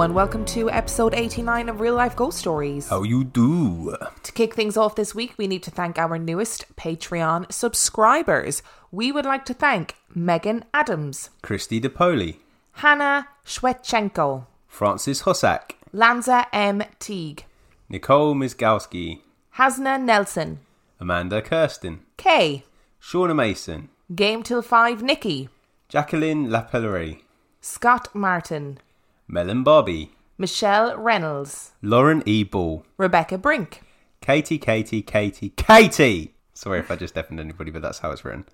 and welcome to episode 89 of Real Life Ghost Stories. How you do? To kick things off this week, we need to thank our newest Patreon subscribers. We would like to thank Megan Adams, Christy DePoli, Hannah Shwetchenko, Francis Hossack, Lanza M. Teague, Nicole Mizgalski, Hasna Nelson, Amanda Kirsten, Kay, Shauna Mason, Game Till 5 Nikki, Jacqueline Lapellerie, Scott Martin, Melon Bobby, Michelle Reynolds, Lauren E. Ball, Rebecca Brink, Katie, Katie, Katie, Katie! Sorry if I just deafened anybody, but that's how it's written.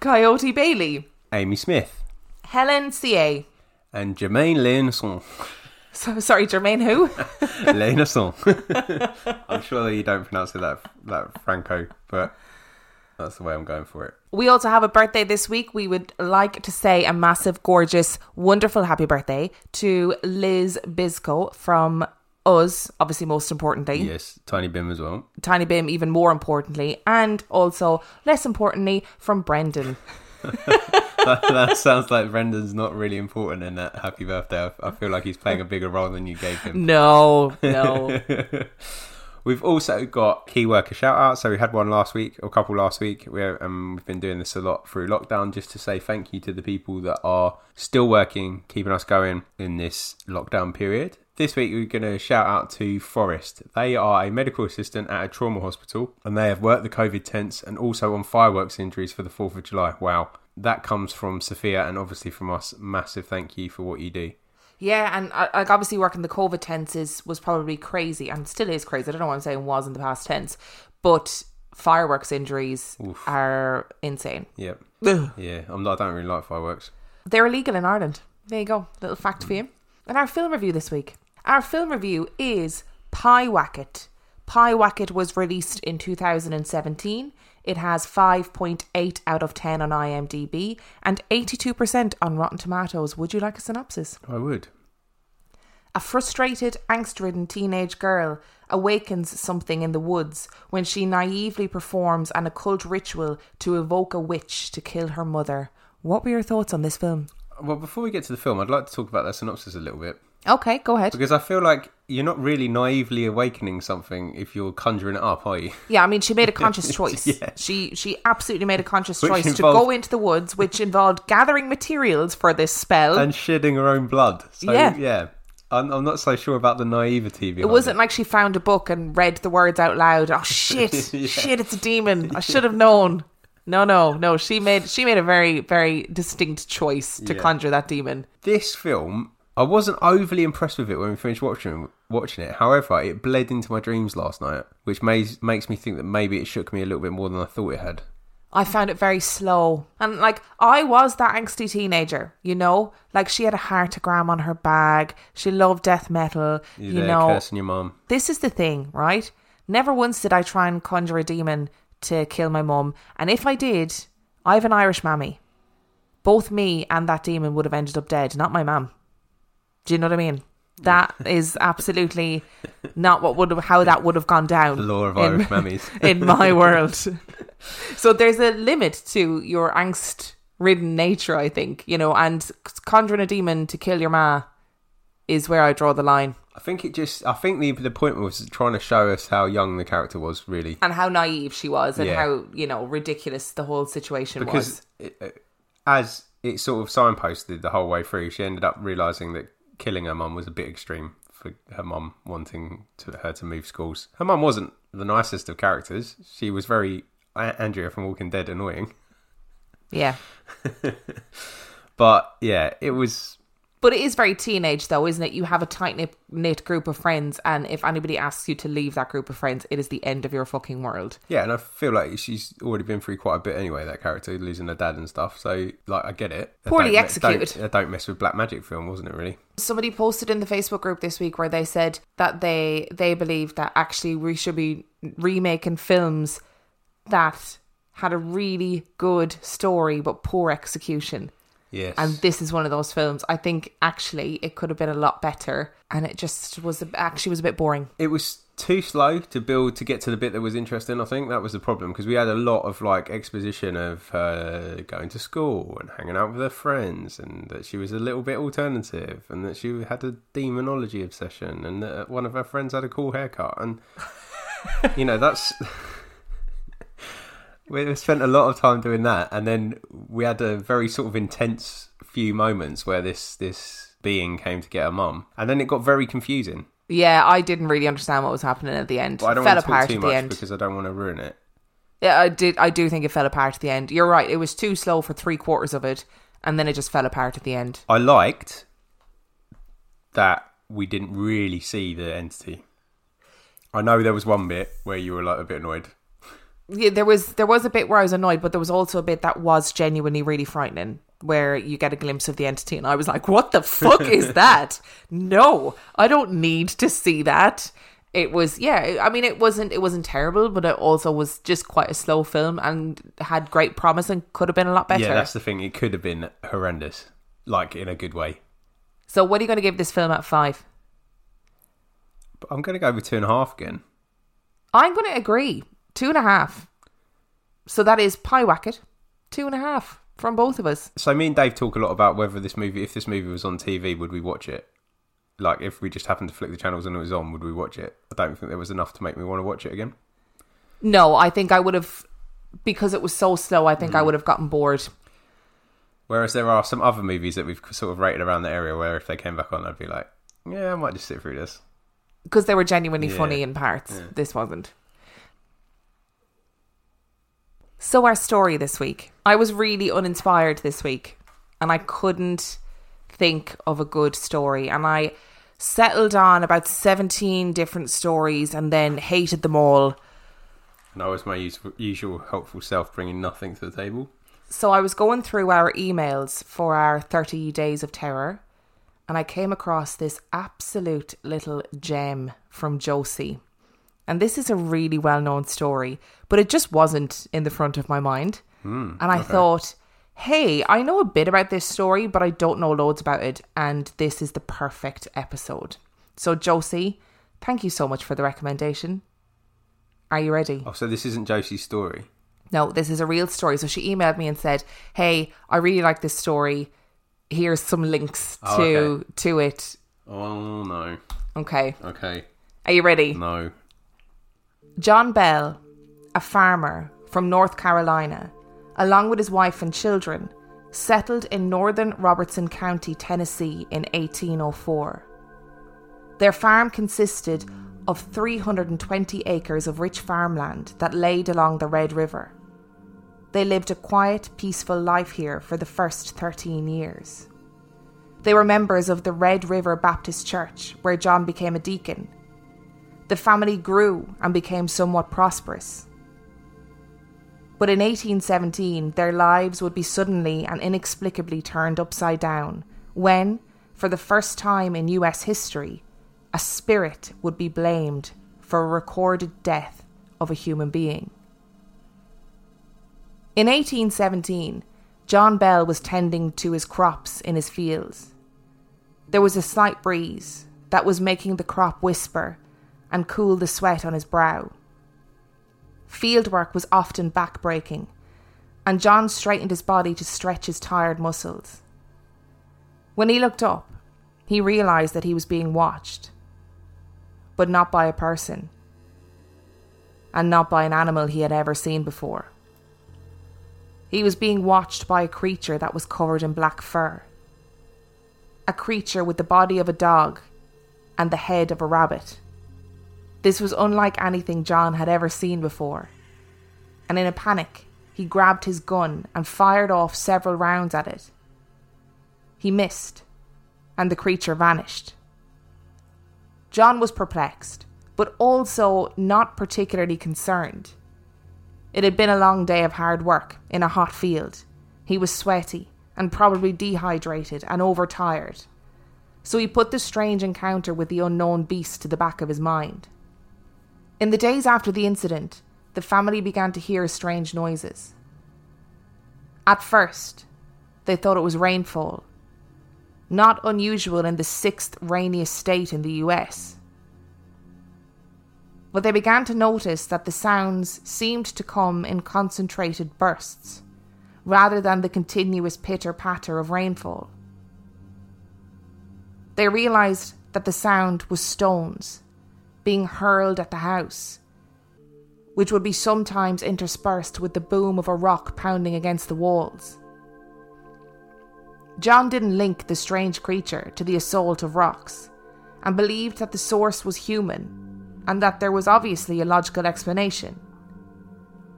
Coyote Bailey, Amy Smith, Helen C.A. and Jermaine Lenason. So, sorry, Jermaine who? Lenason. I'm sure that you don't pronounce it that, that Franco, but that's the way I'm going for it. We also have a birthday this week. We would like to say a massive, gorgeous, wonderful happy birthday to Liz Bisco from us, obviously, most importantly. Yes, Tiny Bim as well. Tiny Bim, even more importantly. And also, less importantly, from Brendan. that, that sounds like Brendan's not really important in that happy birthday. I, I feel like he's playing a bigger role than you gave him. No, no. We've also got key worker shout out. So we had one last week, or a couple last week. We're, um, we've been doing this a lot through lockdown just to say thank you to the people that are still working, keeping us going in this lockdown period. This week we're going to shout out to Forest. They are a medical assistant at a trauma hospital and they have worked the COVID tents and also on fireworks injuries for the 4th of July. Wow. That comes from Sophia and obviously from us. Massive thank you for what you do. Yeah, and uh, like obviously working the COVID tents is was probably crazy and still is crazy. I don't know what I'm saying was in the past tense, but fireworks injuries Oof. are insane. Yep. Ugh. Yeah, I'm not, I don't really like fireworks. They're illegal in Ireland. There you go, little fact for you. And our film review this week. Our film review is Pyewacket. Pie Wacket was released in 2017. It has 5.8 out of 10 on IMDb and 82% on Rotten Tomatoes. Would you like a synopsis? I would. A frustrated, angst ridden teenage girl awakens something in the woods when she naively performs an occult ritual to evoke a witch to kill her mother. What were your thoughts on this film? Well, before we get to the film, I'd like to talk about that synopsis a little bit. Okay, go ahead. Because I feel like you're not really naively awakening something if you're conjuring it up, are you? Yeah, I mean, she made a conscious choice. Yeah. She she absolutely made a conscious Which choice to go into the woods, which involved gathering materials for this spell. And shedding her own blood. So, Yeah. yeah. I'm, I'm not so sure about the naivety it wasn't like she found a book and read the words out loud. Oh shit, Yeah. shit, it's a demon. I should have known. No, no, no. She made she made a very very distinct choice to Yeah. conjure that demon. This film, I wasn't overly impressed with it when we finished watching watching it. However, it bled into my dreams last night, which makes makes me think that maybe it shook me a little bit more than I thought it had. I found it very slow. And like I was that angsty teenager, you know? Like she had a heartagram on her bag. She loved death metal. You're you know. cursing your mum. This is the thing, right? Never once did I try and conjure a demon to kill my mum. And if I did, I have an Irish mammy. Both me and that demon would have ended up dead, not my mum. Do you know what I mean? That is absolutely not what would have how that would have gone down. The law of in- Irish mammies. in my world. so there's a limit to your angst ridden nature, I think, you know, and conjuring a demon to kill your ma is where I draw the line. I think it just. I think the the point was trying to show us how young the character was, really. And how naive she was and Yeah. how, you know, ridiculous the whole situation because was. it, uh, as it sort of signposted the whole way through, she ended up realizing that killing her mum was a bit extreme for her mum wanting to, her to move schools. Her mum wasn't the nicest of characters. She was very Andrea from Walking Dead annoying. Yeah. But yeah, it was. But it is very teenage, though, isn't it? You have a tight knit group of friends, and if anybody asks you to leave that group of friends, it is the end of your fucking world. Yeah, and I feel like she's already been through quite a bit anyway. That character losing her dad and stuff. So like, I get it. Poorly don't executed. Don't, don't mess with black magic film, wasn't it? Really. somebody posted in the Facebook group this week where they said that they they believe that actually we should be remaking films that had a really good story but poor execution. Yes. And this is one of those films. I think actually it could have been a lot better, and it just was actually was a bit boring. it was too slow to build to get to the bit that was interesting. I think that was the problem because we had a lot of like exposition of her going to school and hanging out with her friends, and that she was a little bit alternative, and that she had a demonology obsession, and that one of her friends had a cool haircut, and you know that's. we spent a lot of time doing that, and then we had a very sort of intense few moments where this this being came to get her mum, and then it got very confusing. Yeah, I didn't really understand what was happening at the end. But I don't fell want to talk too at the much end. because I don't want to ruin it. Yeah, I did. I do think it fell apart at the end. You're right. It was too slow for three quarters of it, and then it just fell apart at the end. I liked that we didn't really see the entity. I know there was one bit where you were like a bit annoyed. Yeah, there was there was a bit where I was annoyed, but there was also a bit that was genuinely really frightening, where you get a glimpse of the entity, and I was like, "What the fuck is that? No, I don't need to see that." It was, yeah. I mean, it wasn't it wasn't terrible, but it also was just quite a slow film and had great promise and could have been a lot better. Yeah, that's the thing. It could have been horrendous, like in a good way. so, what are you going to give this film at five? I'm going to go with two and a half again. I'm going to agree. Two and a half. So that is Pyewacket. Two and a half from both of us. So me and Dave talk a lot about whether this movie, if this movie was on TV, would we watch it? Like if we just happened to flick the channels and it was on, would we watch it? I don't think there was enough to make me want to watch it again. No, I think I would have, because it was so slow, I think I mm. would have gotten bored. Whereas there are some other movies that we've sort of rated around the area where if they came back on, I'd be like, yeah, I might just sit through this. Because they were genuinely Yeah. funny in parts. Yeah. This wasn't. So, our story this week. I was really uninspired this week, and I couldn't think of a good story. And I settled on about 17 different stories and then hated them all. And I was my usual helpful self, bringing nothing to the table. So I was going through our emails for our 30 days of terror and I came across this absolute little gem from Josie. And this is a really well known story, but it just wasn't in the front of my mind. Hmm, and I thought, hey, I know a bit about this story, but I don't know loads about it. And this is the perfect episode. So, Josie, thank you so much for the recommendation. Are you ready? Oh, so this isn't Josie's story. No, this is a real story. So she emailed me and said, "Hey, I really like this story. Here's some links Oh, to okay. to it." Oh no. Okay. Okay. Are you ready? No. John Bell, a farmer from North Carolina, along with his wife and children, settled in northern Robertson County, Tennessee in 1804. Their farm consisted of 320 acres of rich farmland that laid along the Red River. They lived a quiet, peaceful life here for the first 13 years. They were members of the Red River Baptist Church, where John became a deacon. The family grew and became somewhat prosperous. But in 1817, their lives would be suddenly and inexplicably turned upside down when, for the first time in US history, a spirit would be blamed for a recorded death of a human being. In 1817, John Bell was tending to his crops in his fields. There was a slight breeze that was making the crop whisper and cool the sweat on his brow. Fieldwork was often backbreaking, and John straightened his body to stretch his tired muscles. When he looked up, he realized that he was being watched, but not by a person, and not by an animal he had ever seen before. He was being watched by a creature that was covered in black fur. A creature with the body of a dog and the head of a rabbit. This was unlike anything John had ever seen before. And in a panic, he grabbed his gun and fired off several rounds at it. He missed, and the creature vanished. John was perplexed, but also not particularly concerned. It had been a long day of hard work in a hot field. He was sweaty and probably dehydrated and overtired. So he put the strange encounter with the unknown beast to the back of his mind. In the days after the incident, the family began to hear strange noises. At first, they thought it was rainfall, not unusual in the sixth rainiest state in the US. but they began to notice that the sounds seemed to come in concentrated bursts, rather than the continuous pitter patter of rainfall. They realised that the sound was stones being hurled at the house, which would be sometimes interspersed with the boom of a rock pounding against the walls. John didn't link the strange creature to the assault of rocks and believed that the source was human and that there was obviously a logical explanation.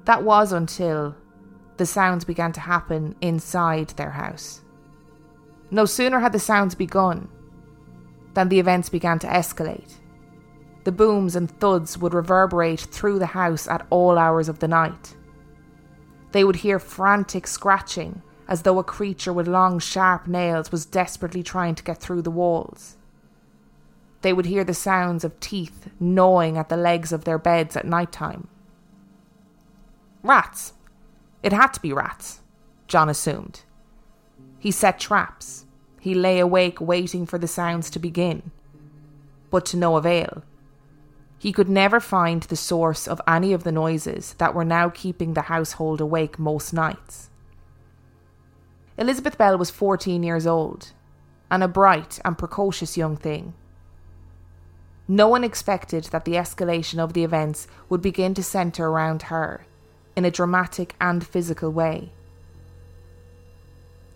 That was until the sounds began to happen inside their house. No sooner had the sounds begun than the events began to escalate. The booms and thuds would reverberate through the house at all hours of the night. They would hear frantic scratching as though a creature with long, sharp nails was desperately trying to get through the walls. They would hear the sounds of teeth gnawing at the legs of their beds at night time. Rats. It had to be rats, John assumed. He set traps. He lay awake waiting for the sounds to begin. But to no avail. He could never find the source of any of the noises that were now keeping the household awake most nights. Elizabeth Bell was 14 years old, and a bright and precocious young thing. No one expected that the escalation of the events would begin to centre around her in a dramatic and physical way.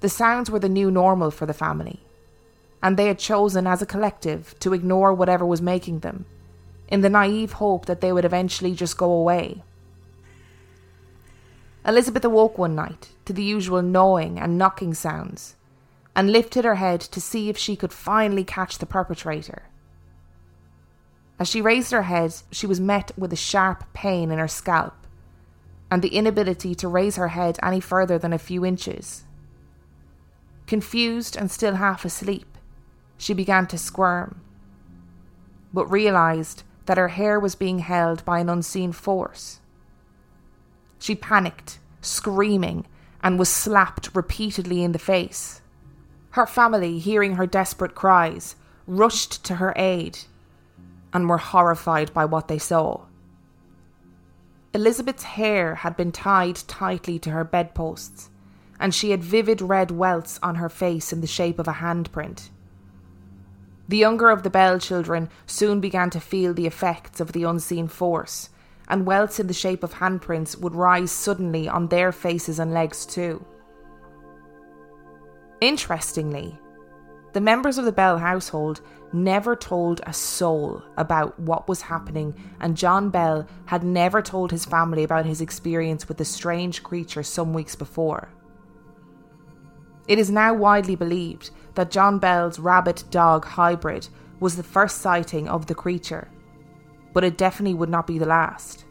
The sounds were the new normal for the family, and they had chosen as a collective to ignore whatever was making them, in the naive hope that they would eventually just go away. Elizabeth awoke one night to the usual gnawing and knocking sounds and lifted her head to see if she could finally catch the perpetrator. As she raised her head, she was met with a sharp pain in her scalp and the inability to raise her head any further than a few inches. Confused and still half asleep, she began to squirm, but realised that her hair was being held by an unseen force. She panicked, screaming, and was slapped repeatedly in the face. Her family, hearing her desperate cries, rushed to her aid and were horrified by what they saw. Elizabeth's hair had been tied tightly to her bedposts, and she had vivid red welts on her face in the shape of a handprint. The younger of the Bell children soon began to feel the effects of the unseen force, and welts in the shape of handprints would rise suddenly on their faces and legs too. Interestingly, the members of the Bell household never told a soul about what was happening, and John Bell had never told his family about his experience with the strange creature some weeks before. It is now widely believed that John Bell's rabbit dog hybrid was the first sighting of the creature, but it definitely would not be the last.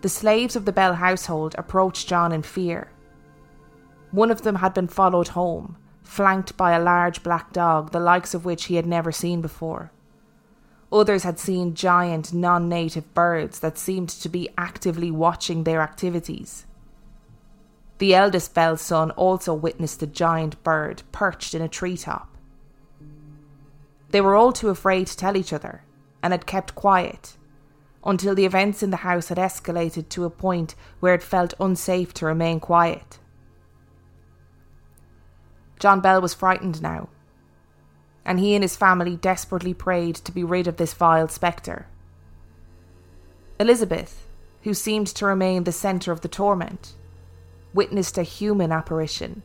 The slaves of the Bell household approached John in fear. One of them had been followed home flanked by a large black dog, the likes of which he had never seen before. Others had seen giant non native birds that seemed to be actively watching their activities. The eldest Bell's son also witnessed a giant bird perched in a treetop. They were all too afraid to tell each other and had kept quiet until the events in the house had escalated to a point where it felt unsafe to remain quiet. John Bell was frightened now, and he and his family desperately prayed to be rid of this vile spectre. Elizabeth, who seemed to remain the centre of the torment, witnessed a human apparition.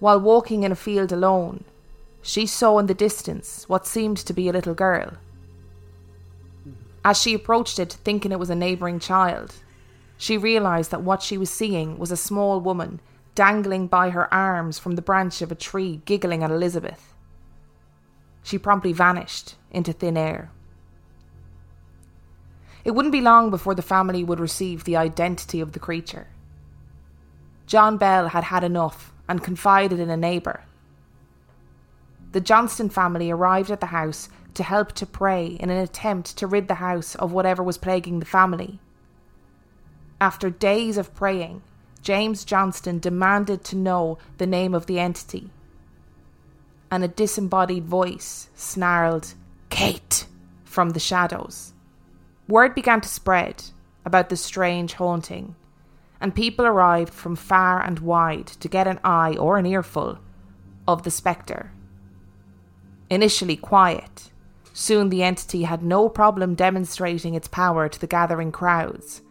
While walking in a field alone, she saw in the distance what seemed to be a little girl. As she approached it, thinking it was a neighbouring child, she realised that what she was seeing was a small woman dangling by her arms from the branch of a tree, giggling at Elizabeth. She promptly vanished into thin air. It wouldn't be long before the family would receive the identity of the creature. John Bell had had enough and confided in a neighbour. The Johnston family arrived at the house to help to pray in an attempt to rid the house of whatever was plaguing the family. After days of praying, James Johnston demanded to know the name of the entity. And a disembodied voice snarled, Kate, from the shadows. Word began to spread about the strange haunting, and people arrived from far and wide to get an eye or an earful of the spectre. Initially quiet, soon the entity had no problem demonstrating its power to the gathering crowds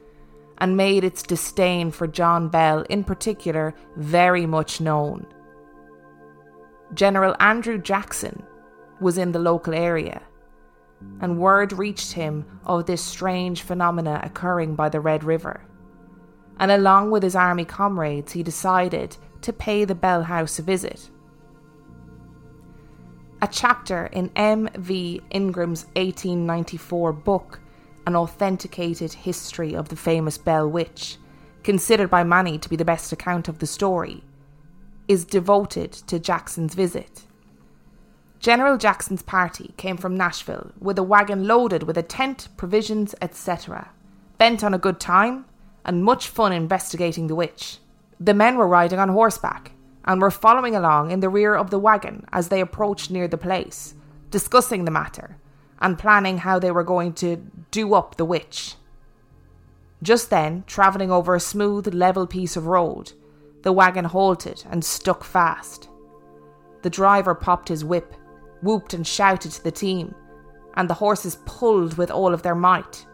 and made its disdain for John Bell in particular very much known. General Andrew Jackson was in the local area, and word reached him of this strange phenomena occurring by the Red River. And along with his army comrades, he decided to pay the Bell House a visit. A chapter in M. V. Ingram's 1894 book an authenticated history of the famous Bell Witch, considered by many to be the best account of the story, is devoted to Jackson's visit. General Jackson's party came from Nashville with a wagon loaded with a tent, provisions, etc., bent on a good time and much fun investigating the witch. The men were riding on horseback and were following along in the rear of the wagon as they approached near the place, discussing the matter and planning how they were going to do up the witch. Just then, travelling over a smooth, level piece of road, the wagon halted and stuck fast. The driver popped his whip, whooped and shouted to the team, and the horses pulled with all of their might,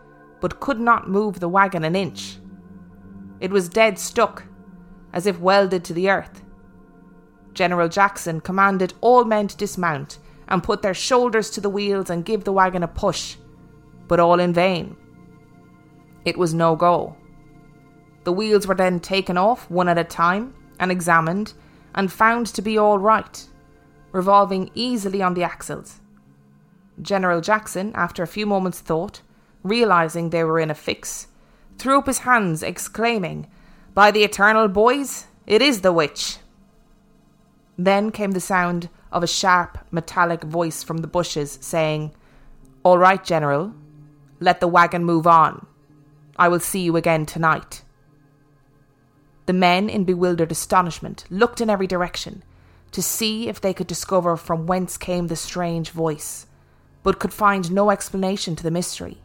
but could not move the wagon an inch. It was dead stuck, as if welded to the earth. General Jackson commanded all men to dismount and put their shoulders to the wheels and give the wagon a push, but all in vain. It was no go. The wheels were then taken off one at a time and examined and found to be all right, revolving easily on the axles. General Jackson, after a few moments' thought, realizing they were in a fix, threw up his hands, exclaiming, By the eternal boys, it is the witch! Then came the sound of a sharp, metallic voice from the bushes saying, All right, General, let the wagon move on. I will see you again tonight. The men, in bewildered astonishment, looked in every direction to see if they could discover from whence came the strange voice, but could find no explanation to the mystery.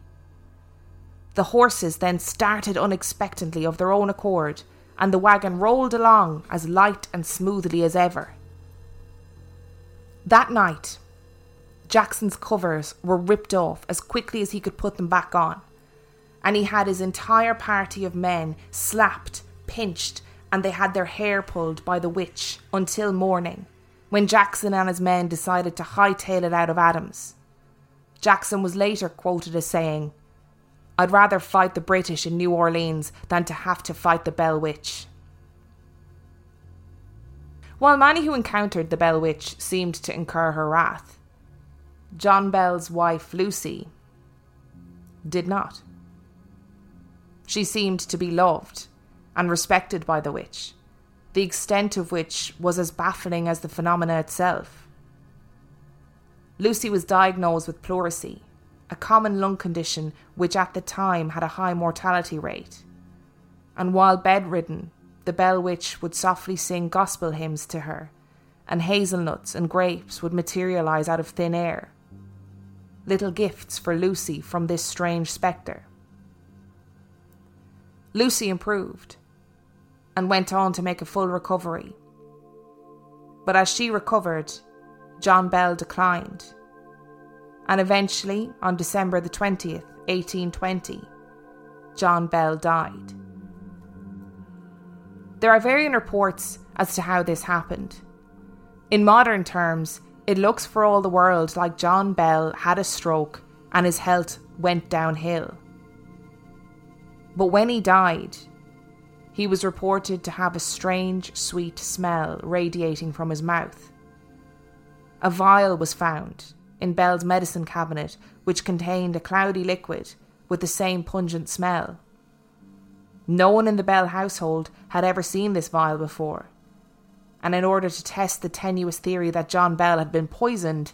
The horses then started unexpectedly of their own accord, and the wagon rolled along as light and smoothly as ever. That night, Jackson's covers were ripped off as quickly as he could put them back on, and he had his entire party of men slapped, pinched, and they had their hair pulled by the witch until morning, when Jackson and his men decided to hightail it out of Adams. Jackson was later quoted as saying, I'd rather fight the British in New Orleans than to have to fight the Bell Witch. While many who encountered the Bell Witch seemed to incur her wrath, John Bell's wife Lucy did not. She seemed to be loved and respected by the witch, the extent of which was as baffling as the phenomena itself. Lucy was diagnosed with pleurisy, a common lung condition which at the time had a high mortality rate. And while bedridden, the Bell Witch would softly sing gospel hymns to her, and hazelnuts and grapes would materialize out of thin air. Little gifts for Lucy from this strange spectre. Lucy improved and went on to make a full recovery. But as she recovered, John Bell declined. And eventually, on December the 20th, 1820, John Bell died. There are varying reports as to how this happened. In modern terms, it looks for all the world like John Bell had a stroke and his health went downhill. But when he died, he was reported to have a strange, sweet smell radiating from his mouth. A vial was found in Bell's medicine cabinet, which contained a cloudy liquid with the same pungent smell. No one in the Bell household had ever seen this vial before. And in order to test the tenuous theory that John Bell had been poisoned,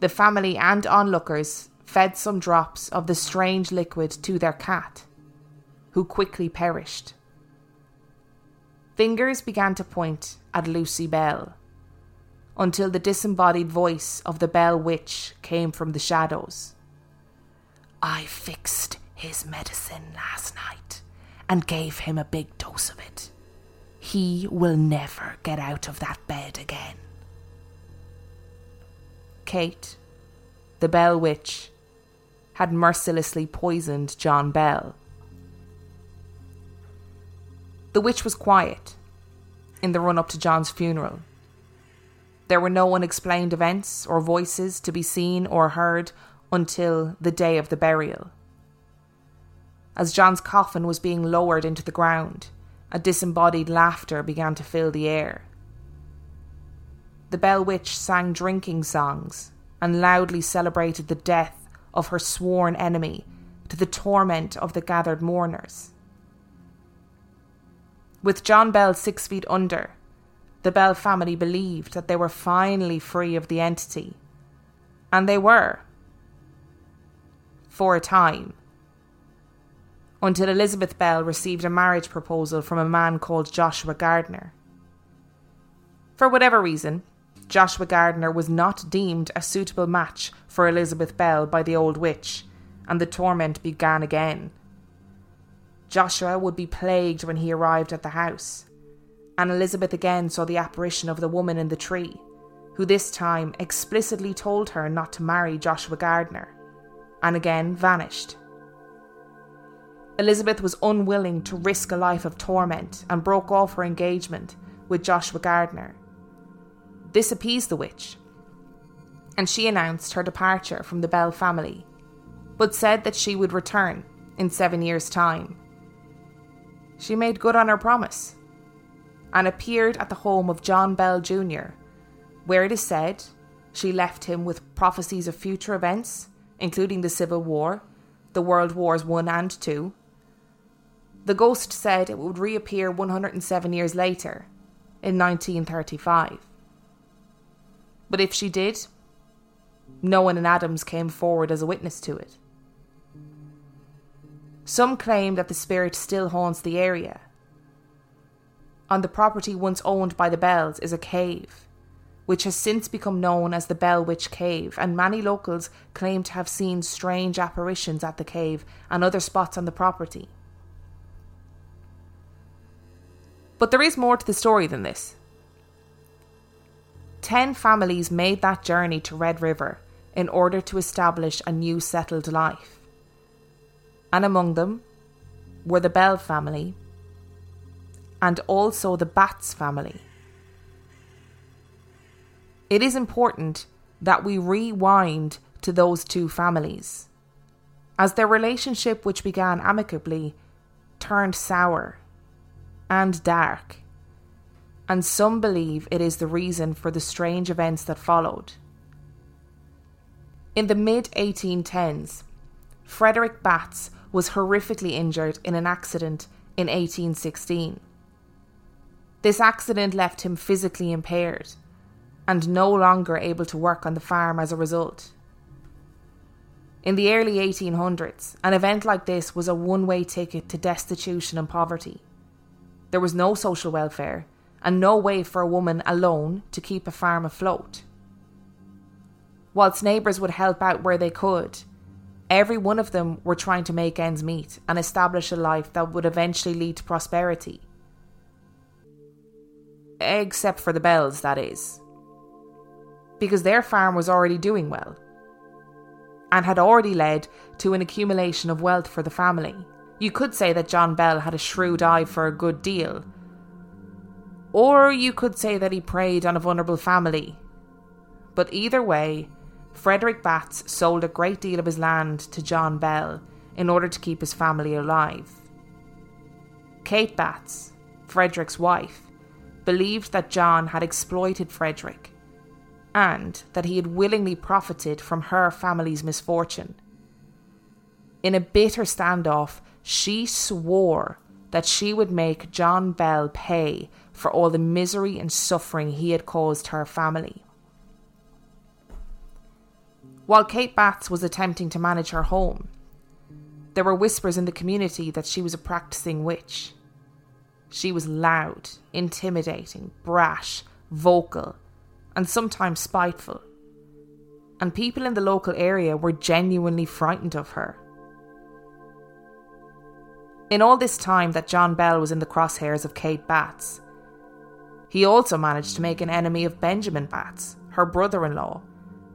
the family and onlookers fed some drops of the strange liquid to their cat, who quickly perished. Fingers began to point at Lucy Bell until the disembodied voice of the Bell Witch came from the shadows. I fixed his medicine last night and gave him a big dose of it. He will never get out of that bed again. Kate, the Bell Witch, had mercilessly poisoned John Bell. The witch was quiet in the run up to John's funeral. There were no unexplained events or voices to be seen or heard until the day of the burial. As John's coffin was being lowered into the ground, a disembodied laughter began to fill the air. The Bell Witch sang drinking songs and loudly celebrated the death of her sworn enemy to the torment of the gathered mourners. With John Bell six feet under, the Bell family believed that they were finally free of the entity. And they were. For a time. Until Elizabeth Bell received a marriage proposal from a man called Joshua Gardner. For whatever reason, Joshua Gardner was not deemed a suitable match for Elizabeth Bell by the old witch, and the torment began again. Joshua would be plagued when he arrived at the house, and Elizabeth again saw the apparition of the woman in the tree, who this time explicitly told her not to marry Joshua Gardner, and again vanished. Elizabeth was unwilling to risk a life of torment and broke off her engagement with Joshua Gardner this appeased the witch, and she announced her departure from the Bell family, but said that she would return in seven years' time. She made good on her promise and appeared at the home of John Bell Jr., where it is said she left him with prophecies of future events, including the Civil War, the World Wars I and II. The ghost said it would reappear 107 years later, in 1935. But if she did, no one in Adams came forward as a witness to it. Some claim that the spirit still haunts the area. On the property once owned by the Bells is a cave, which has since become known as the Bell Witch Cave, and many locals claim to have seen strange apparitions at the cave and other spots on the property. But there is more to the story than this. Ten families made that journey to Red River in order to establish a new settled life. And among them were the Bell family and also the Batts family. It is important that we rewind to those two families, as their relationship, which began amicably, turned sour and dark and some believe it is the reason for the strange events that followed. In the mid 1810s, Frederick Batts was horrifically injured in an accident in 1816. This accident left him physically impaired and no longer able to work on the farm as a result. In the early 1800s, an event like this was a one way ticket to destitution and poverty. There was no social welfare, and no way for a woman alone to keep a farm afloat. Whilst neighbours would help out where they could, every one of them were trying to make ends meet and establish a life that would eventually lead to prosperity. Except for the Bells, that is. Because their farm was already doing well and had already led to an accumulation of wealth for the family. You could say that John Bell had a shrewd eye for a good deal or you could say that he preyed on a vulnerable family. But either way, Frederick Batts sold a great deal of his land to John Bell in order to keep his family alive. Kate Batts, Frederick's wife, believed that John had exploited Frederick and that he had willingly profited from her family's misfortune. In a bitter standoff, she swore that she would make John Bell pay for all the misery and suffering he had caused her family. While Kate Batts was attempting to manage her home, there were whispers in the community that she was a practicing witch. She was loud, intimidating, brash, vocal, and sometimes spiteful. And people in the local area were genuinely frightened of her. In all this time that John Bell was in the crosshairs of Kate Batts, he also managed to make an enemy of Benjamin Batts, her brother in law,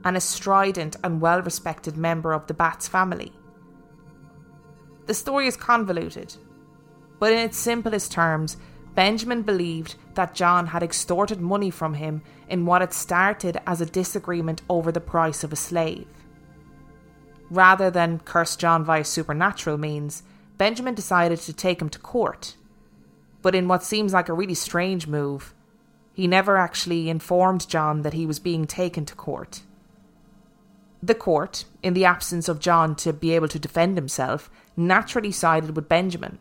and a strident and well respected member of the Batts family. The story is convoluted, but in its simplest terms, Benjamin believed that John had extorted money from him in what had started as a disagreement over the price of a slave. Rather than curse John via supernatural means, Benjamin decided to take him to court. But in what seems like a really strange move, he never actually informed John that he was being taken to court. The court, in the absence of John to be able to defend himself, naturally sided with Benjamin.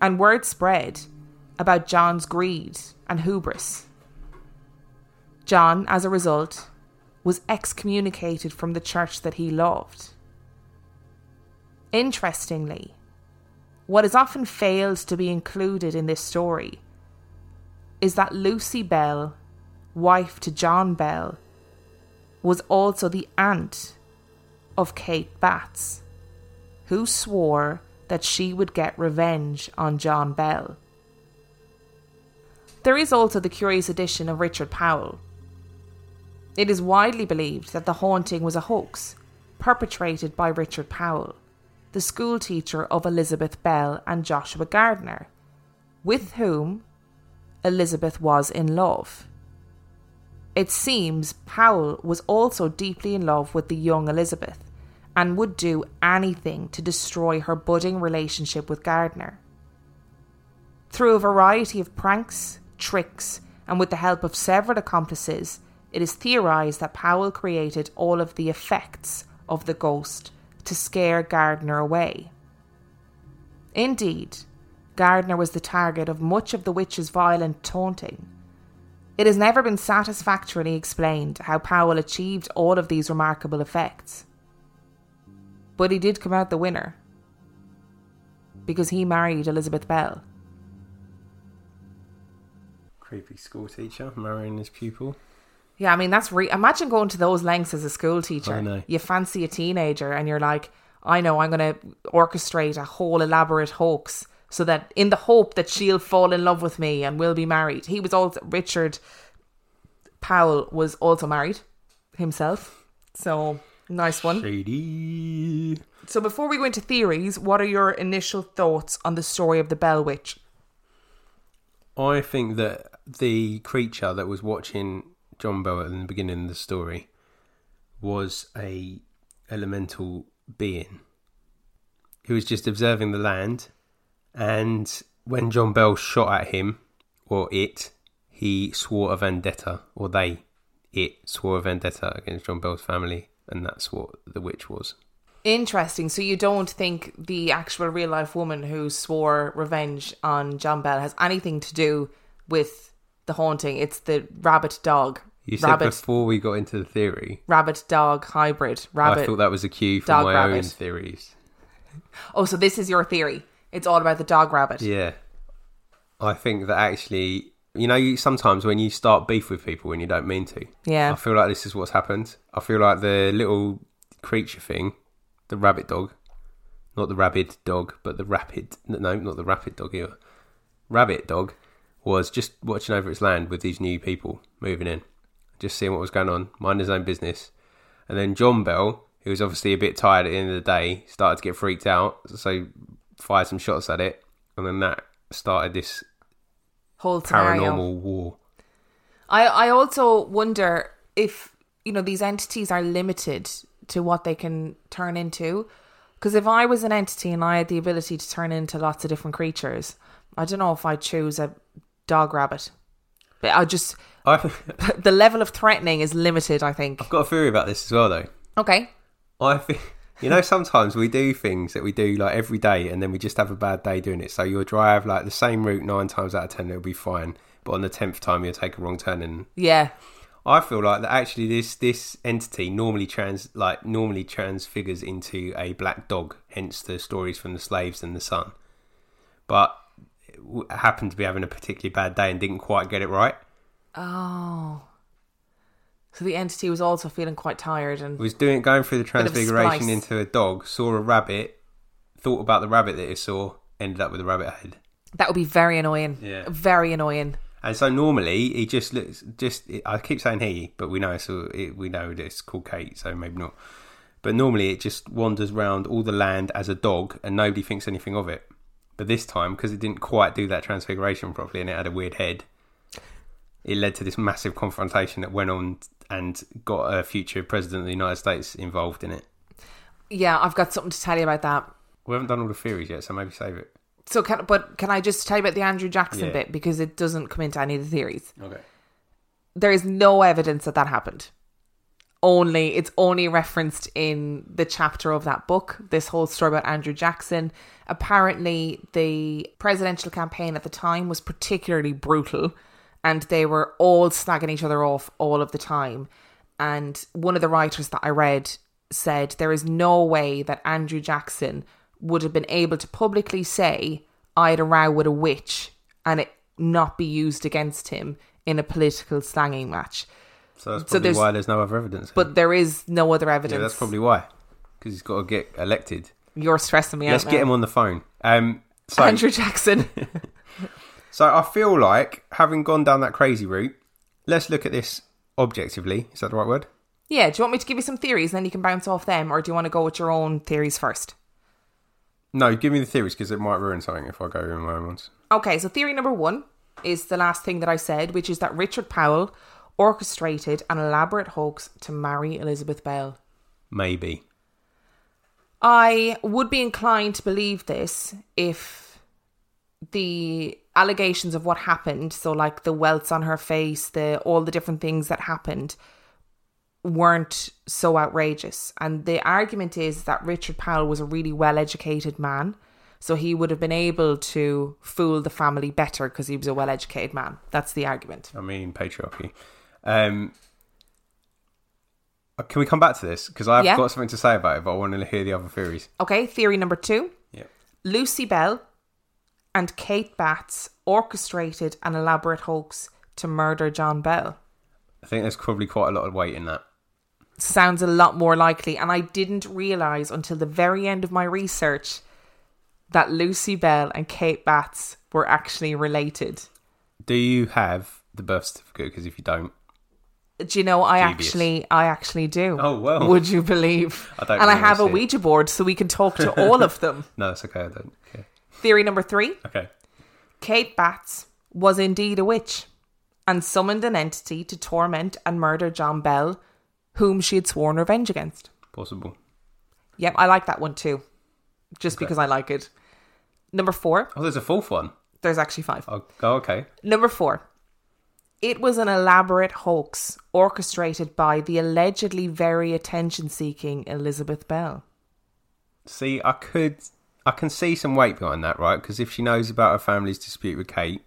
And word spread about John's greed and hubris. John, as a result, was excommunicated from the church that he loved. Interestingly, what is often failed to be included in this story is that Lucy Bell, wife to John Bell, was also the aunt of Kate Batts, who swore that she would get revenge on John Bell. There is also the curious addition of Richard Powell. It is widely believed that the haunting was a hoax perpetrated by Richard Powell, the schoolteacher of Elizabeth Bell and Joshua Gardner, with whom Elizabeth was in love. It seems Powell was also deeply in love with the young Elizabeth and would do anything to destroy her budding relationship with Gardner. Through a variety of pranks, tricks, and with the help of several accomplices, it is theorized that Powell created all of the effects of the ghost to scare Gardner away. Indeed, Gardner was the target of much of the witch's violent taunting. It has never been satisfactorily explained how Powell achieved all of these remarkable effects. But he did come out the winner because he married Elizabeth Bell. Creepy school teacher marrying his pupil. Yeah, I mean that's re- imagine going to those lengths as a school teacher. I know. You fancy a teenager and you're like, I know I'm going to orchestrate a whole elaborate hoax so that in the hope that she'll fall in love with me and we'll be married. He was also Richard Powell was also married himself. So nice one. Shady. So before we go into theories, what are your initial thoughts on the story of the Bell Witch? I think that the creature that was watching John Bell in the beginning of the story was a elemental being who was just observing the land and when John Bell shot at him or it he swore a vendetta or they it swore a vendetta against John Bell's family and that's what the witch was Interesting. So you don't think the actual real life woman who swore revenge on John Bell has anything to do with the haunting? It's the rabbit dog. you said rabbit before we got into the theory rabbit dog hybrid. Rabbit. I thought that was a cue for my own theories Oh, so this is your theory. It's all about the dog rabbit. Yeah. I think that actually, you know, you, sometimes when you start beef with people when you don't mean to, Yeah. I feel like this is what's happened. I feel like the little creature thing, the rabbit dog, not the rabid dog, but the rapid, no, not the rapid dog here, rabbit dog, was just watching over its land with these new people moving in, just seeing what was going on, mind his own business. And then John Bell, who was obviously a bit tired at the end of the day, started to get freaked out, so fired some shots at it, and then that started this Whole scenario. paranormal war. I, I also wonder if, you know, these entities are limited to what they can turn into. Because if I was an entity and I had the ability to turn into lots of different creatures, I don't know if I'd choose a dog rabbit. But I just, I've, the level of threatening is limited, I think. I've got a theory about this as well, though. Okay. I think you know sometimes we do things that we do like every day, and then we just have a bad day doing it. So you'll drive like the same route nine times out of ten, it'll be fine. But on the tenth time, you'll take a wrong turn, and Yeah. I feel like that actually this this entity normally trans like normally transfigures into a black dog. Hence the stories from the slaves and the son. But it happened to be having a particularly bad day and didn't quite get it right. Oh. So the entity was also feeling quite tired and was doing going through the transfiguration into a dog, saw a rabbit, thought about the rabbit that it saw, ended up with a rabbit head. That would be very annoying. Yeah. Very annoying. And so normally he just looks just. I keep saying he, but we know so it, we know that it's called Kate, so maybe not. But normally it just wanders around all the land as a dog, and nobody thinks anything of it. But this time, because it didn't quite do that transfiguration properly, and it had a weird head, it led to this massive confrontation that went on and got a future president of the United States involved in it. Yeah, I've got something to tell you about that. We haven't done all the theories yet, so maybe save it. So, can, but can I just tell you about the Andrew Jackson Yeah. bit because it doesn't come into any of the theories. Okay. There is no evidence that that happened. Only it's only referenced in the chapter of that book. This whole story about Andrew Jackson. Apparently, the presidential campaign at the time was particularly brutal, and they were all snagging each other off all of the time. And one of the writers that I read said there is no way that Andrew Jackson would have been able to publicly say, I had a row with a witch and it not be used against him in a political slanging match. So that's So probably there's- why there's no other evidence. But there is no other yeah, evidence. that's probably why. Because he's got to get elected. You're stressing me out. Let's get him on the phone. Um, so, Andrew Jackson. so I feel like having gone down that crazy route, let's look at this objectively. Is that the right word? yeah, do you want me to give you some theories and then you can bounce off them, or do you want to go with your own theories first? No, give me the theories because it might ruin something if I go in my own ones. Okay, so theory number one is the last thing that I said, which is that Richard Powell orchestrated an elaborate hoax to marry Elizabeth Bell. Maybe. I would be inclined to believe this if the allegations of what happened, so like the welts on her face, the all the different things that happened, weren't so outrageous. And the argument is that Richard Powell was a really well educated man. So he would have been able to fool the family better because he was a well educated man. That's the argument. I mean, patriarchy. Um, uh, can we come back to this? Because I've Yeah. got something to say about it, but I want to hear the other theories. Okay, theory number two Yeah. Lucy Bell and Kate Batts orchestrated an elaborate hoax to murder John Bell. I think there's probably quite a lot of weight in that. Sounds a lot more likely, and I didn't realize until the very end of my research that Lucy Bell and Kate Batts were actually related. Do you have the birth certificate? Because if you don't, Do you know I Dubious. actually I actually do. Oh, well. Would you believe? I don't and I have a. Ouija board so we can talk to all of them. no, it's okay. I don't. Okay. Theory number 3. Okay. Kate Batts was indeed a witch and summoned an entity to torment and murder John Bell, whom she had sworn revenge against. Possible. Yep, I like that one too, just because I like it. Number four, Oh, there's a fourth one. there's actually five. Oh, oh okay. Number four, it was an elaborate hoax orchestrated by the allegedly very attention seeking Elizabeth Bell. See, I could, I can see some weight behind that, right? Because if she knows about her family's dispute with Kate,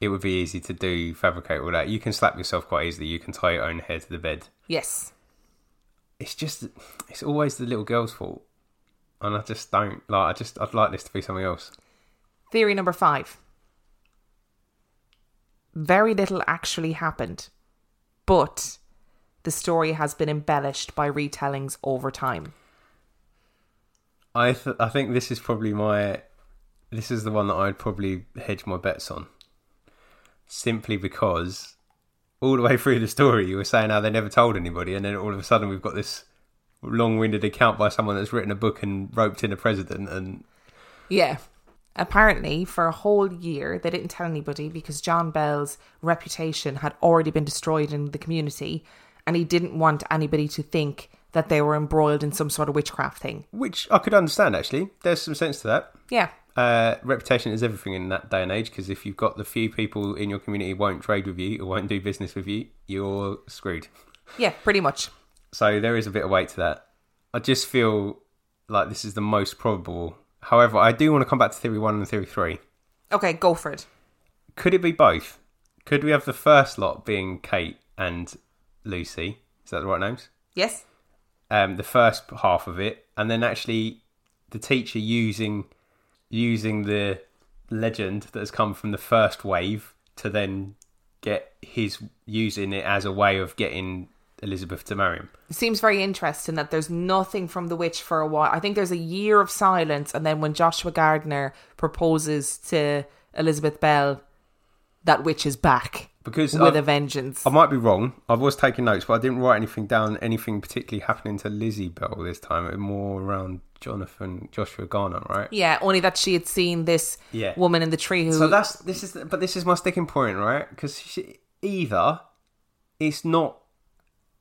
it would be easy to do fabricate all that. You can slap yourself quite easily. You can tie your own hair to the bed. Yes. It's just, it's always the little girl's fault, and I just don't like. I just, I'd like this to be something else. Theory number five. Very little actually happened, but the story has been embellished by retellings over time. I, th- I think this is probably my, this is the one that I'd probably hedge my bets on, simply because all the way through the story you were saying how they never told anybody, and then all of a sudden we've got this long-winded account by someone that's written a book and roped in a president, and Yeah. Apparently, for a whole year, they didn't tell anybody because John Bell's reputation had already been destroyed in the community, and he didn't want anybody to think that they were embroiled in some sort of witchcraft thing. which I could understand actually. There's some sense to that. Yeah. Uh, reputation is everything in that day and age because if you've got the few people in your community who won't trade with you or won't do business with you, you're screwed. Yeah, pretty much. So there is a bit of weight to that. I just feel like this is the most probable. However, I do want to come back to theory one and theory three. Okay, go for it. Could it be both? Could we have the first lot being Kate and Lucy? Is that the right names? Yes? Um, the first half of it, and then actually the teacher using using the legend that has come from the first wave to then get his using it as a way of getting Elizabeth to marry him. It seems very interesting that there's nothing from the witch for a while. I think there's a year of silence, and then when Joshua Gardner proposes to Elizabeth Bell, that witch is back Because with I, a vengeance. I might be wrong. I was taking notes, but I didn't write anything down. Anything particularly happening to Lizzie Bell this time? More around Jonathan Joshua Garner, right? yeah, only that she had seen this Yeah. woman in the tree who. So that's this is, but this is my sticking point, right? Because either it's not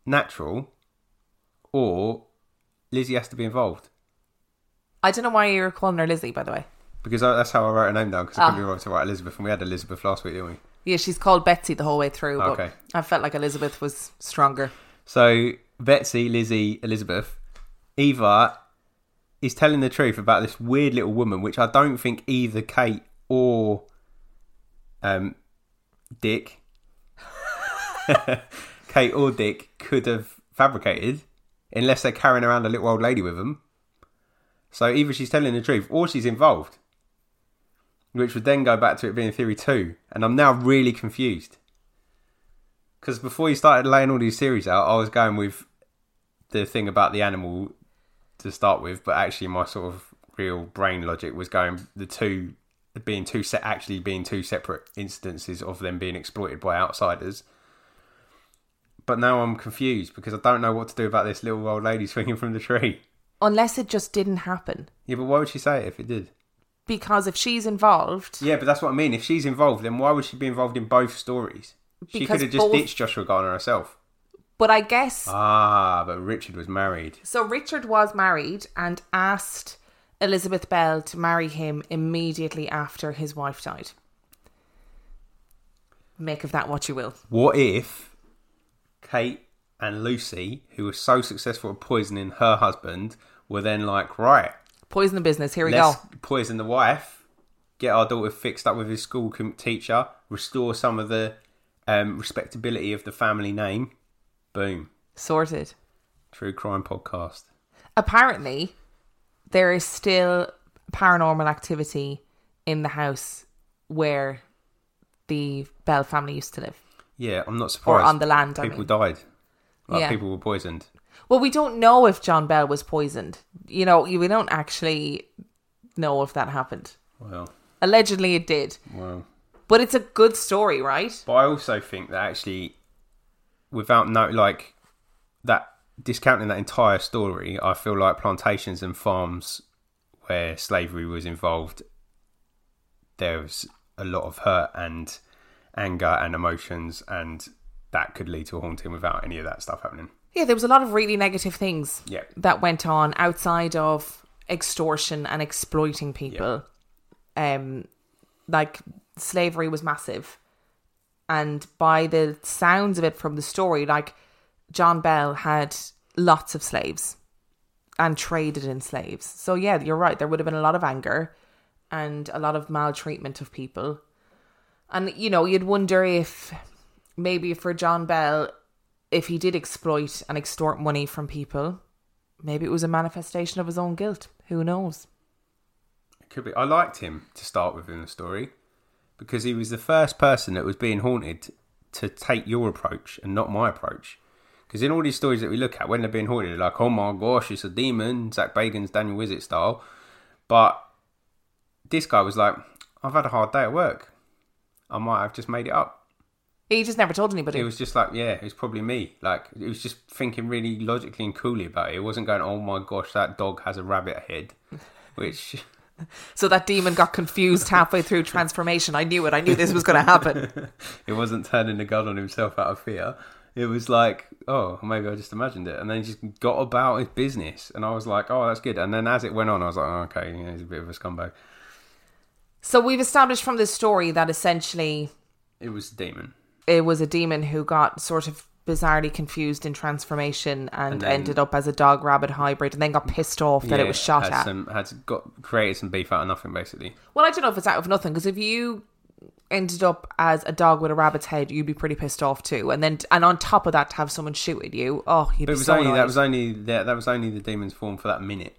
natural, or Lizzie has to be involved. I don't know why you're calling her Lizzie, by the way. Because I, that's how I wrote her name down. Because I couldn't Ah. be wrong to write Elizabeth, and we had Elizabeth last week, didn't we? Yeah, she's called Betsy the whole way through, but Okay. I felt like Elizabeth was stronger. So Betsy, Lizzie, Elizabeth, Eva is telling the truth about this weird little woman, which I don't think either Kate or um, Dick, Kate or Dick could have fabricated, unless they're carrying around a little old lady with them. So either she's telling the truth or she's involved, which would then go back to it being theory two. And I'm now really confused. Because before you started laying all these theories out, I was going with the thing about the animal to start with, but actually my sort of real brain logic was going the two being two set actually being two separate instances of them being exploited by outsiders. But now I'm confused because I don't know what to do about this little old lady swinging from the tree. Unless it just didn't happen. Yeah, but why would she say it if it did? Because if she's involved, Yeah, but that's what I mean. If she's involved, then why would she be involved in both stories? She Because could have just both- ditched Joshua Garner herself. but I guess Ah, but Richard was married. So Richard was married and asked Elizabeth Bell to marry him immediately after his wife died. Make of that what you will. What if Kate and Lucy, who were so successful at poisoning her husband, were then like, right, Poison the business. Here we let's go. poison the wife, get our daughter fixed up with his school teacher, restore some of the um, respectability of the family name. Boom. Sorted. True crime podcast. Apparently, there is still paranormal activity in the house where the Bell family used to live. Yeah, I'm not surprised. Or on the land, I people mean. died. Like Yeah. people were poisoned. Well, we don't know if John Bell was poisoned. You know, we don't actually know if that happened. Well, Allegedly, it did. well. But it's a good story, right? But I also think that actually, without no like that discounting that entire story, I feel like plantations and farms where slavery was involved, there was a lot of hurt and anger and emotions, and that could lead to a haunting without any of that stuff happening. Yeah, there was a lot of really negative things Yeah. that went on outside of extortion and exploiting people. Um, like slavery was massive, and by the sounds of it from the story, like John Bell had lots of slaves and traded in slaves. So yeah, you're right. There would have been a lot of anger and a lot of maltreatment of people, and you know you'd wonder if maybe for John Bell if he did exploit and extort money from people, maybe it was a manifestation of his own guilt. Who knows? It could be. I liked him to start with in the story because he was the first person that was being haunted to take your approach and not my approach. Because in all these stories that we look at, when they're being haunted, like, "Oh my gosh, it's a demon," Zak Bagans Daniel Wizard style. But this guy was like, "I've had a hard day at work. I might have just made it up." He just never told anybody. It was just like, yeah, it was probably me. Like, it was just thinking really logically and coolly about it. It wasn't going, "Oh my gosh, that dog has a rabbit head," which. so that demon got confused halfway through transformation. I knew it. I knew this was going to happen. it wasn't turning the gun on himself out of fear. It was like, oh, maybe I just imagined it, and then he just got about his business, and I was like, oh, that's good. And then as it went on, I was like, oh, okay, yeah, he's a bit of a scumbag. so we've established from this story that essentially It was a demon. It was a demon who got sort of bizarrely confused in transformation and, And ended up as a dog rabbit hybrid and then got pissed off that it was shot had at. Some, had got created some beef out of nothing, basically. Well, I don't know if it's out of nothing because if you ended up as a dog with a rabbit's head, you'd be pretty pissed off too. And then, and on top of that, to have someone shoot at you, oh, you'd But be it was so only annoyed. that was only that, that was only the demon's form for that minute,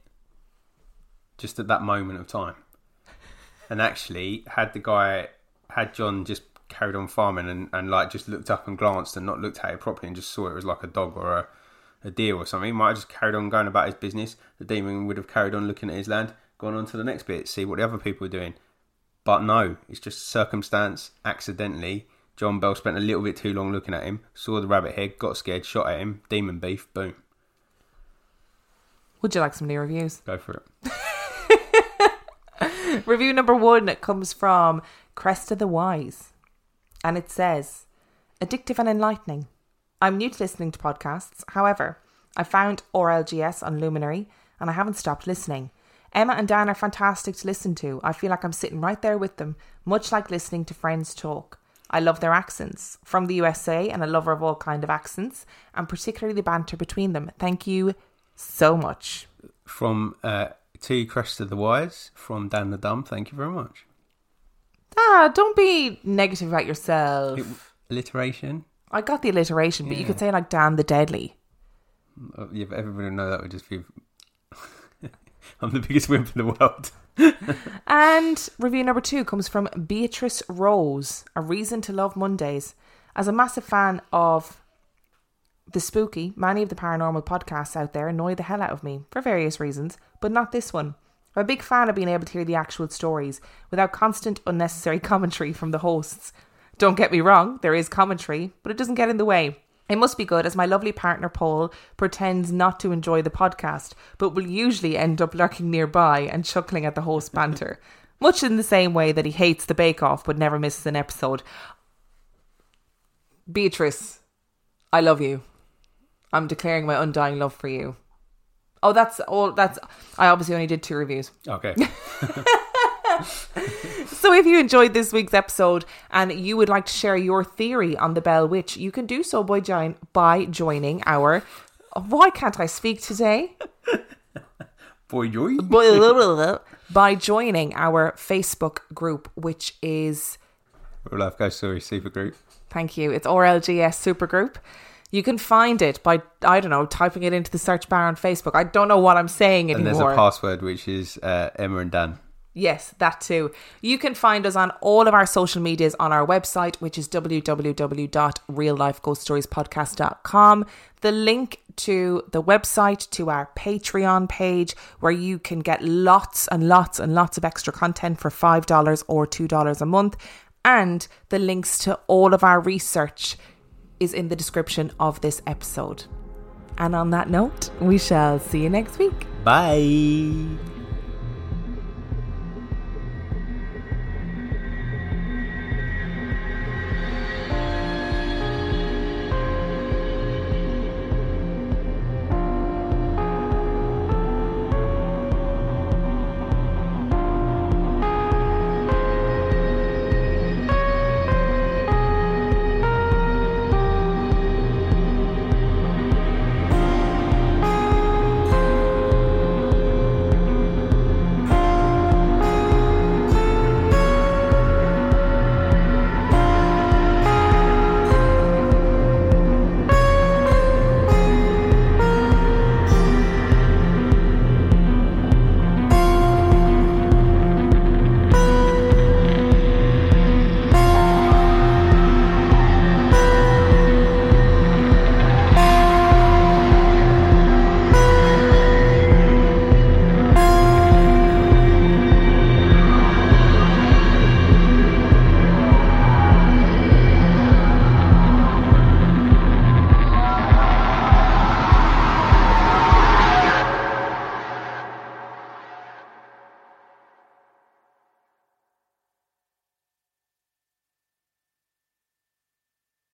just at that moment of time. And actually, had the guy had John just carried on farming and, and like just looked up and glanced and not looked at it properly and just saw it was like a dog or a, a deer or something, he might have just carried on going about his business. The demon would have carried on looking at his land, gone on to the next bit, see what the other people were doing. But no, it's just circumstance, accidentally. John Bell spent a little bit too long looking at him, saw the rabbit head, got scared, shot at him, demon beef, boom. Would you like some new reviews? Go for it. Review number one comes from Crest of the Wise. And it says, Addictive and enlightening. I'm new to listening to podcasts. However, I found RLGS on Luminary and I haven't stopped listening. Emma and Dan are fantastic to listen to. I feel like I'm sitting right there with them, much like listening to friends talk. I love their accents. From the USA and a lover of all kind of accents, and particularly the banter between them. Thank you so much. From uh, to Crest of the Wise, from Dan the Dumb, thank you very much. Ah, don't be negative about yourself. Alliteration. I got the alliteration, but you could say like Dan the Deadly. Uh, yeah, but everybody would know that would just be. I'm the biggest wimp in the world. And review number two comes from Beatrice Rose, A Reason to Love Mondays. As a massive fan of the spooky, many of the paranormal podcasts out there annoy the hell out of me for various reasons, but not this one. I'm a big fan of being able to hear the actual stories without constant unnecessary commentary from the hosts. Don't get me wrong, there is commentary, but it doesn't get in the way. It must be good as my lovely partner Paul pretends not to enjoy the podcast, but will usually end up lurking nearby and chuckling at the host banter. Much in the same way that he hates the Bake Off but never misses an episode. Beatrice, I love you. I'm declaring my undying love for you. Oh, that's all. That's I obviously only did two reviews. Okay. So if you enjoyed this week's episode and you would like to share your theory on the Bell Witch, you can do so by join by joining our. Why can't I speak today? Boy, by joining our Facebook group, which is Real Life Ghost Story Super Group. Thank you. It's RLGS Supergroup. You can find it by I don't know typing it into the search bar on Facebook. I don't know what I'm saying anymore. And there's a password which is uh, Emma and Dan. Yes, that too. You can find us on all of our social medias on our website, which is www.reallifeghoststoriespodcast.com. The link to the website, to our Patreon page, where you can get lots and lots and lots of extra content for $5 or $2 a month. And the links to all of our research is in the description of this episode. And on that note, we shall see you next week. Bye.